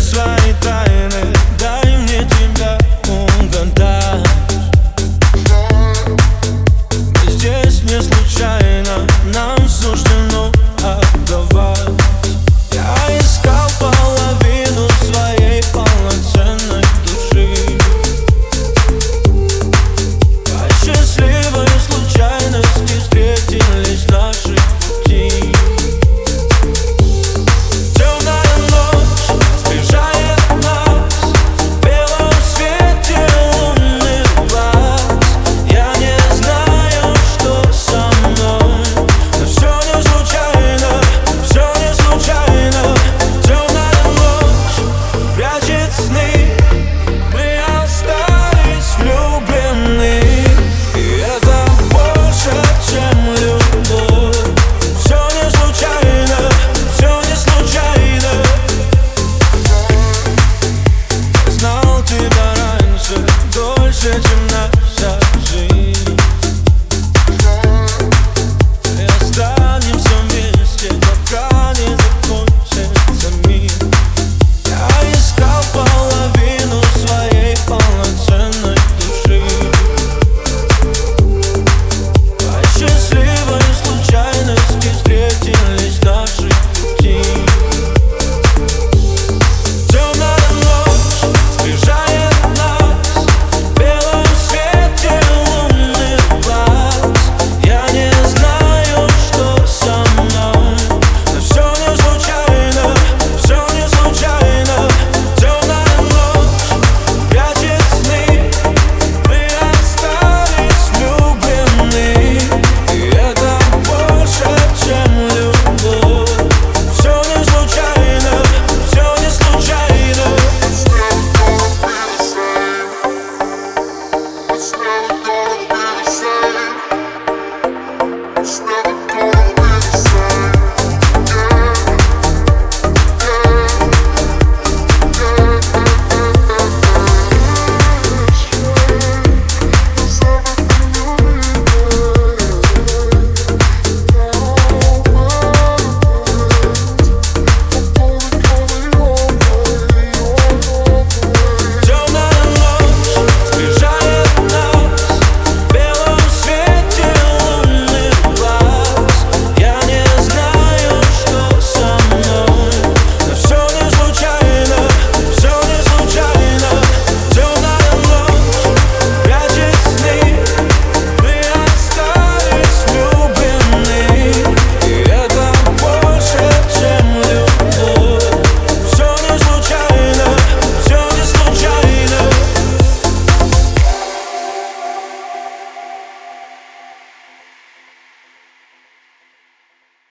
ce its